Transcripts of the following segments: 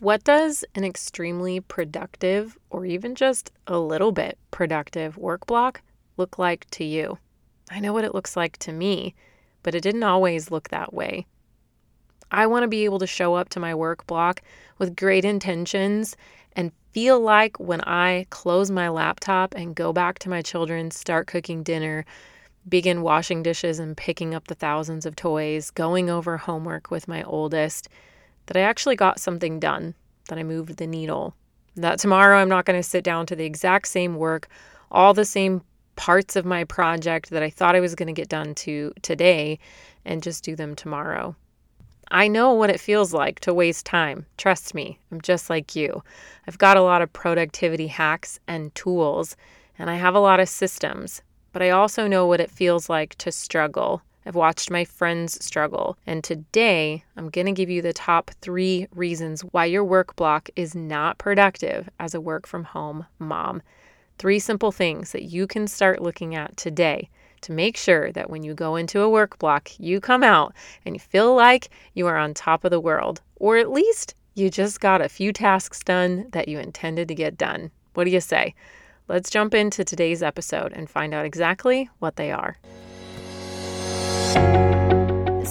What does an extremely productive, or even just a little bit productive work block look like to you? I know what it looks like to me, but it didn't always look that way. I want to be able to show up to my work block with great intentions and feel like when I close my laptop and go back to my children, start cooking dinner, begin washing dishes and picking up the thousands of toys, going over homework with my oldest, that I actually got something done, that I moved the needle. That tomorrow I'm not going to sit down to the exact same work, all the same parts of my project that I thought I was going to get done to today and just do them tomorrow. I know what it feels like to waste time. Trust me, I'm just like you. I've got a lot of productivity hacks and tools, and I have a lot of systems, but I also know what it feels like to struggle. I've watched my friends struggle, and today I'm going to give you the top three reasons why your work block is not productive as a work from home mom. Three simple things that you can start looking at today to make sure that when you go into a work block, you come out and you feel like you are on top of the world, or at least you just got a few tasks done that you intended to get done. What do you say? Let's jump into today's episode and find out exactly what they are.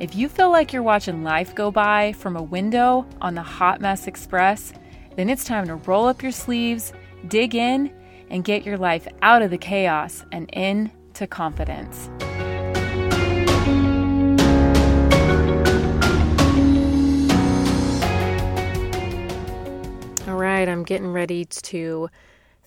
if you feel like you're watching life go by from a window on the Hot Mess Express, then it's time to roll up your sleeves, dig in, and get your life out of the chaos and into confidence. All right, I'm getting ready to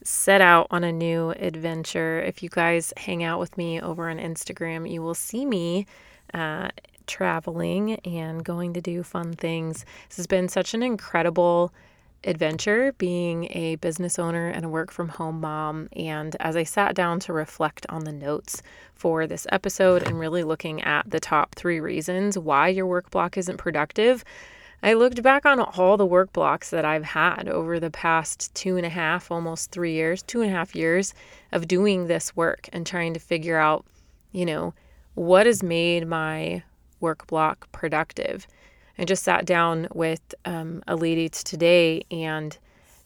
set out on a new adventure. If you guys hang out with me over on Instagram, you will see me uh, traveling and going to do fun things. This has been such an incredible adventure being a business owner and a work from home mom. And as I sat down to reflect on the notes for this episode and really looking at the top three reasons why your work block isn't productive, I looked back on all the work blocks that I've had over the past two and a half, almost three years, two and a half years of doing this work and trying to figure out, you know, what has made my work block productive. I just sat down with um, a lady today and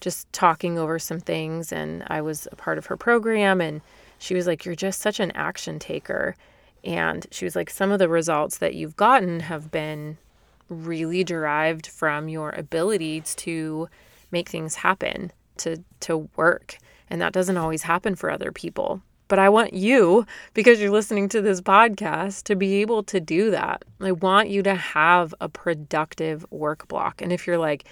just talking over some things, and I was a part of her program, and she was like, You're just such an action taker. And she was like, Some of the results that you've gotten have been really derived from your abilities to make things happen, to to work. And that doesn't always happen for other people. But I want you, because you're listening to this podcast, to be able to do that. I want you to have a productive work block. And if you're like,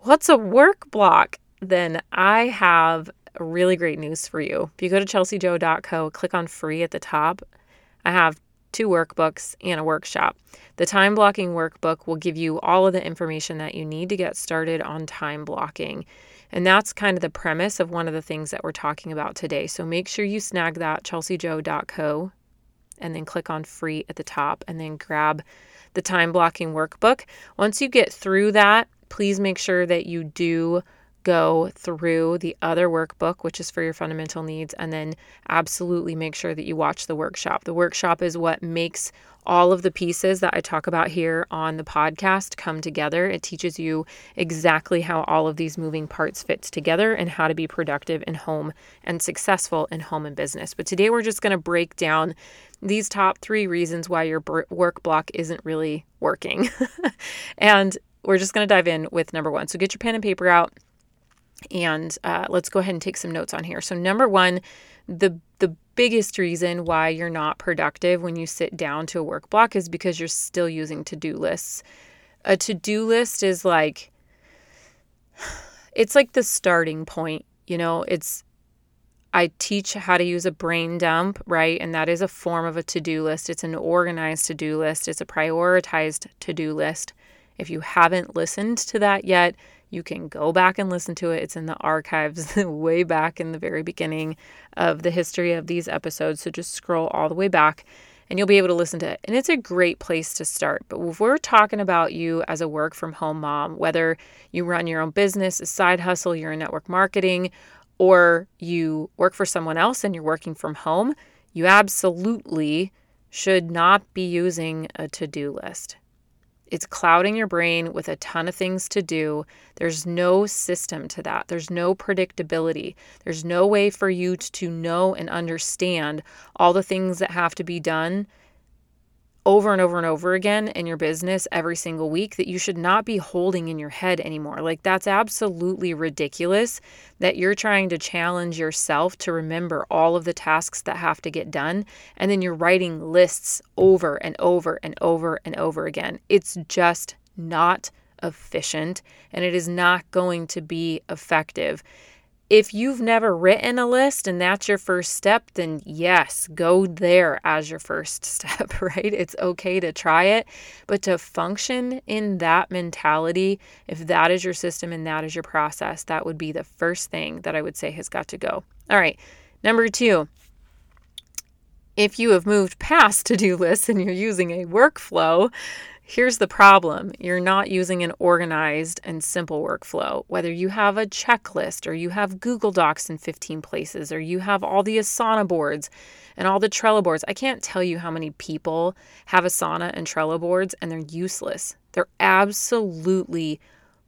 what's a work block? Then I have really great news for you. If you go to chelseajoe.co, click on free at the top, I have two workbooks, and a workshop. The time blocking workbook will give you all of the information that you need to get started on time blocking. And that's kind of the premise of one of the things that we're talking about today. So make sure you snag that, chelseajoe.co, and then click on free at the top and then grab the time blocking workbook. Once you get through that, please make sure that you do go through the other workbook, which is for your fundamental needs, and then absolutely make sure that you watch the workshop. The workshop is what makes all of the pieces that I talk about here on the podcast come together. It teaches you exactly how all of these moving parts fits together and how to be productive in home and successful in home and business. But today we're just going to break down these top 3 reasons why your work block isn't really working. and we're just going to dive in with number 1. So get your pen and paper out and uh, let's go ahead and take some notes on here. So, number one, the the biggest reason why you're not productive when you sit down to a work block is because you're still using to do lists. A to do list is like it's like the starting point. You know, it's I teach how to use a brain dump, right? And that is a form of a to do list. It's an organized to do list, it's a prioritized to do list. If you haven't listened to that yet, You can go back and listen to it. It's in the archives way back in the very beginning of the history of these episodes. So just scroll all the way back and you'll be able to listen to it. And it's a great place to start. But if we're talking about you as a work from home mom, whether you run your own business, a side hustle, you're in network marketing, or you work for someone else and you're working from home, you absolutely should not be using a to do list. It's clouding your brain with a ton of things to do. There's no system to that. There's no predictability. There's no way for you to know and understand all the things that have to be done over and over and over again in your business every single week that you should not be holding in your head anymore. Like, that's absolutely ridiculous that you're trying to challenge yourself to remember all of the tasks that have to get done. And then you're writing lists over and over and over and over again. It's just not efficient and it is not going to be effective. If you've never written a list and that's your first step, then yes, go there as your first step, right? It's okay to try it, but to function in that mentality, if that is your system and that is your process, that would be the first thing that I would say has got to go. All right, number two, if you have moved past to do lists and you're using a workflow, Here's the problem you're not using an organized and simple workflow. Whether you have a checklist or you have Google Docs in 15 places or you have all the Asana boards and all the Trello boards. I can't tell you how many people have Asana and Trello boards and they're useless. They're absolutely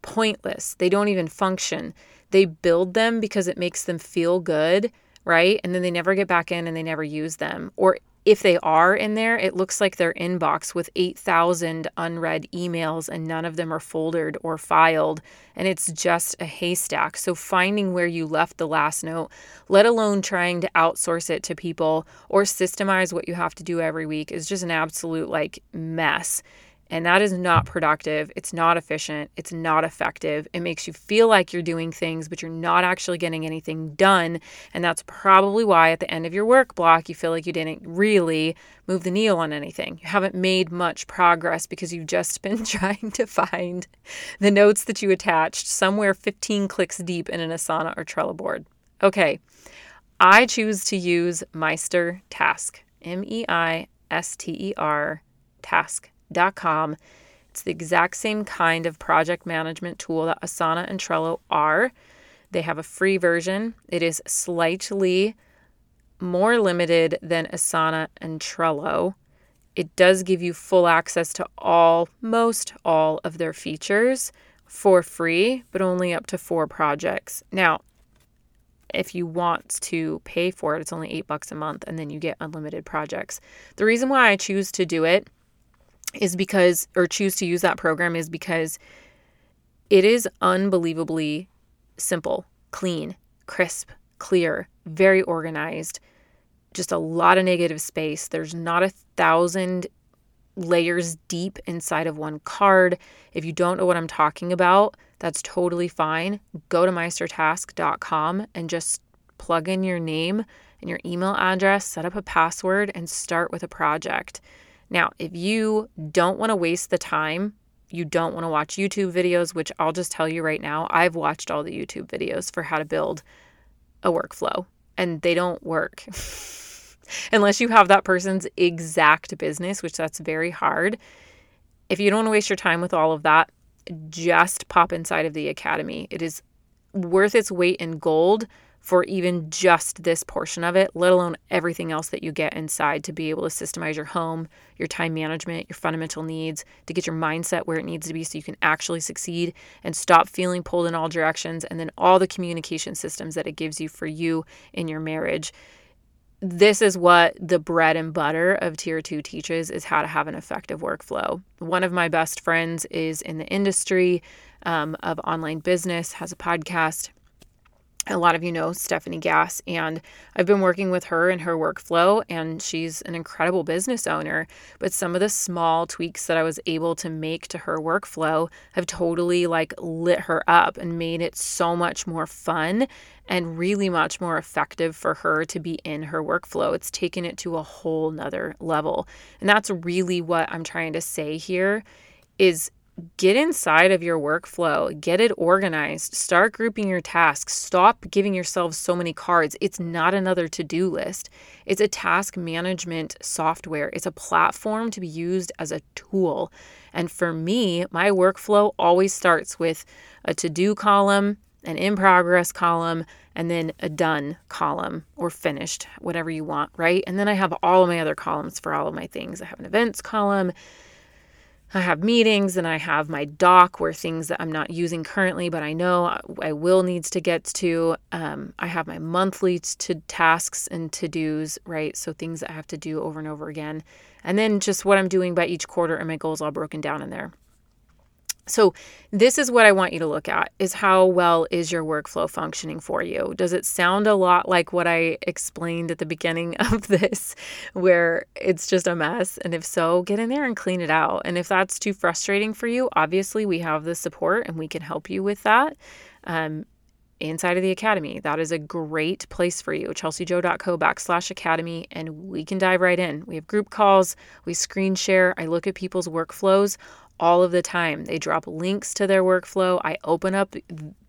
pointless. They don't even function. They build them because it makes them feel good, right? And then they never get back in and they never use them. Or if they are in there, it looks like their inbox with 8,000 unread emails and none of them are foldered or filed. And it's just a haystack. So, finding where you left the last note, let alone trying to outsource it to people or systemize what you have to do every week, is just an absolute like mess. And that is not productive. It's not efficient. It's not effective. It makes you feel like you're doing things, but you're not actually getting anything done. And that's probably why at the end of your work block, you feel like you didn't really move the needle on anything. You haven't made much progress because you've just been trying to find the notes that you attached somewhere 15 clicks deep in an Asana or Trello board. Okay, I choose to use Meister Task, M E I S T E R Task Trello.com. It's the exact same kind of project management tool that Asana and Trello are. They have a free version. It is slightly more limited than Asana and Trello. It does give you full access to all, most all of their features for free, but only up to four projects. Now, if you want to pay for it, it's only eight bucks a month and then you get unlimited projects. The reason why I choose to do it is because, or choose to use that program is because it is unbelievably simple, clean, crisp, clear, very organized, just a lot of negative space. There's not a thousand layers deep inside of one card. If you don't know what I'm talking about, that's totally fine. Go to meistertask.com and just plug in your name and your email address, set up a password, and start with a project. Now, if you don't want to waste the time, you don't want to watch YouTube videos, which I'll just tell you right now, I've watched all the YouTube videos for how to build a workflow, and they don't work. Unless you have that person's exact business, which that's very hard. If you don't want to waste your time with all of that, just pop inside of the academy. It is worth its weight in gold for even just this portion of it, let alone everything else that you get inside to be able to systemize your home, your time management, your fundamental needs, to get your mindset where it needs to be so you can actually succeed and stop feeling pulled in all directions, and then all the communication systems that it gives you for you in your marriage. This is what the bread and butter of tier two teaches is how to have an effective workflow. One of my best friends is in the industry um, of online business, has a podcast a lot of you know Stephanie Gass, and I've been working with her in her workflow, and she's an incredible business owner. But some of the small tweaks that I was able to make to her workflow have totally like lit her up and made it so much more fun and really much more effective for her to be in her workflow. It's taken it to a whole nother level. And that's really what I'm trying to say here is get inside of your workflow, get it organized, start grouping your tasks, stop giving yourself so many cards. It's not another to do list, it's a task management software, it's a platform to be used as a tool. And for me, my workflow always starts with a to do column, an in progress column, and then a done column or finished, whatever you want, right? And then I have all of my other columns for all of my things. I have an events column I have meetings and I have my doc where things that I'm not using currently, but I know I will needs to get to. Um, I have my monthly to tasks and to dos, right? So things that I have to do over and over again. And then just what I'm doing by each quarter and my goals all broken down in there. So this is what I want you to look at is how well is your workflow functioning for you? Does it sound a lot like what I explained at the beginning of this where it's just a mess? And if so, get in there and clean it out. And if that's too frustrating for you, obviously we have the support and we can help you with that. Um, inside of the academy. That is a great place for you. chelseajoe.co backslash academy, and we can dive right in. We have group calls, we screen share, I look at people's workflows all of the time. They drop links to their workflow. I open up,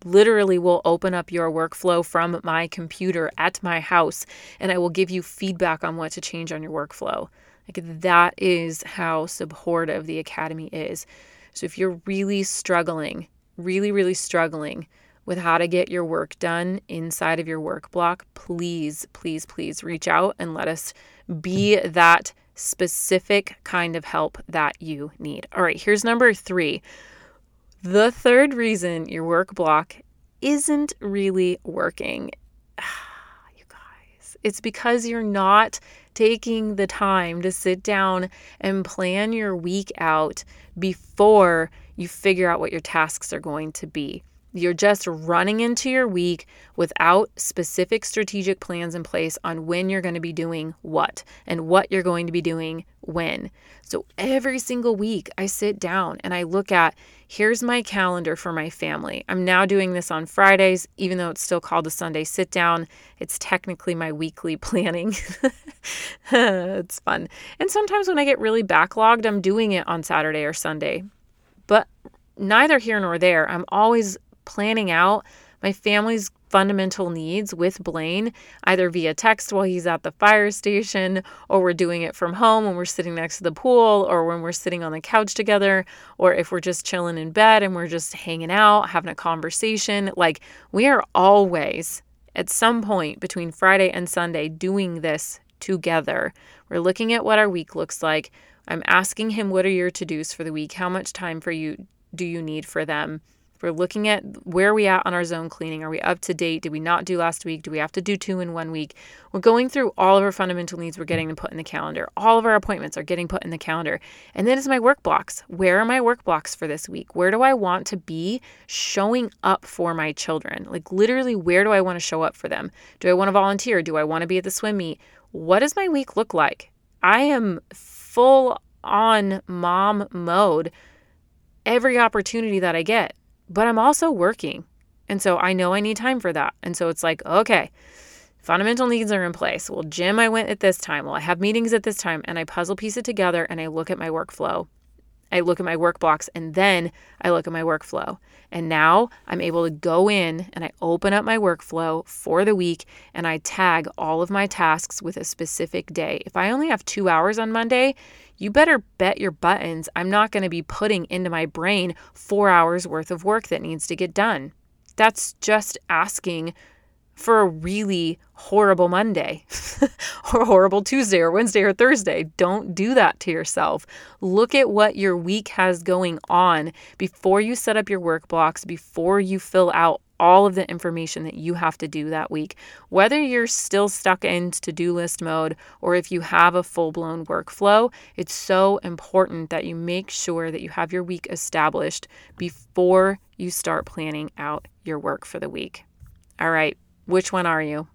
literally, will open up your workflow from my computer at my house, and I will give you feedback on what to change on your workflow. Like that is how supportive the Academy is. So if you're really struggling, really, really struggling with how to get your work done inside of your work block, please, please, please reach out and let us be that specific kind of help that you need. All right, here's number three. The third reason your work block isn't really working, you guys, it's because you're not taking the time to sit down and plan your week out before you figure out what your tasks are going to be. You're just running into your week without specific strategic plans in place on when you're going to be doing what and what you're going to be doing when. So every single week, I sit down and I look at here's my calendar for my family. I'm now doing this on Fridays, even though it's still called a Sunday sit down. It's technically my weekly planning. it's fun. And sometimes when I get really backlogged, I'm doing it on Saturday or Sunday. But neither here nor there. I'm always planning out my family's fundamental needs with Blaine, either via text while he's at the fire station, or we're doing it from home when we're sitting next to the pool, or when we're sitting on the couch together, or if we're just chilling in bed and we're just hanging out, having a conversation. Like, we are always at some point between Friday and Sunday doing this together. We're looking at what our week looks like. I'm asking him, What are your to dos for the week? How much time for you do you need for them? We're looking at where we at on our zone cleaning? Are we up to date? Did we not do last week? Do we have to do two in one week? We're going through all of our fundamental needs. We're getting them put in the calendar. All of our appointments are getting put in the calendar. And then is my work blocks. Where are my work blocks for this week? Where do I want to be showing up for my children? Like literally, where do I want to show up for them? Do I want to volunteer? Do I want to be at the swim meet? What does my week look like? I am full on mom mode every opportunity that I get but I'm also working. And so I know I need time for that. And so it's like, okay, fundamental needs are in place. Well, gym, I went at this time. Well, I have meetings at this time. And I puzzle piece it together and I look at my workflow. I look at my work blocks and then I look at my workflow. And now I'm able to go in and I open up my workflow for the week and I tag all of my tasks with a specific day. If I only have two hours on Monday, you better bet your buttons I'm not going to be putting into my brain four hours worth of work that needs to get done. That's just asking for a really horrible Monday or horrible Tuesday or Wednesday or Thursday. Don't do that to yourself. Look at what your week has going on before you set up your work blocks, before you fill out all of the information that you have to do that week. Whether you're still stuck in to do list mode or if you have a full blown workflow, it's so important that you make sure that you have your week established before you start planning out your work for the week. All right, which one are you?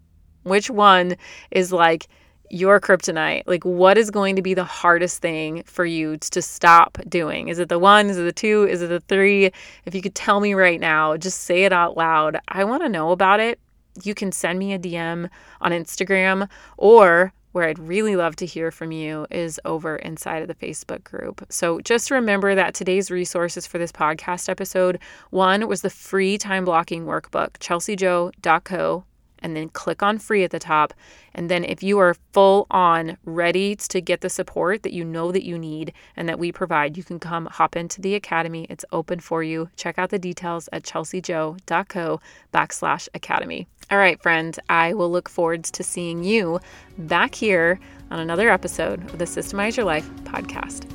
Which one is like, your kryptonite? Like, what is going to be the hardest thing for you to stop doing? Is it the one? Is it the two? Is it the three? If you could tell me right now, just say it out loud. I want to know about it. You can send me a DM on Instagram or where I'd really love to hear from you is over inside of the Facebook group. So just remember that today's resources for this podcast episode one was the free time blocking workbook, chelseajoe.co and then click on free at the top. And then if you are full on ready to get the support that you know that you need and that we provide, you can come hop into the academy. It's open for you. Check out the details at chelseajoe.co backslash academy. All right, friend, I will look forward to seeing you back here on another episode of the Systemize Your Life podcast.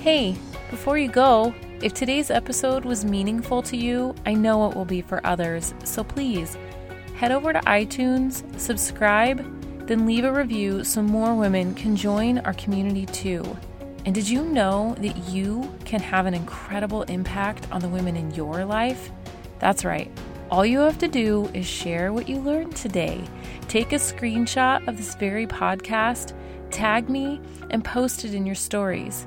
Hey, before you go, if today's episode was meaningful to you, I know it will be for others. So please, head over to iTunes, subscribe, then leave a review so more women can join our community too. And did you know that you can have an incredible impact on the women in your life? That's right. All you have to do is share what you learned today. Take a screenshot of this very podcast, tag me, and post it in your stories.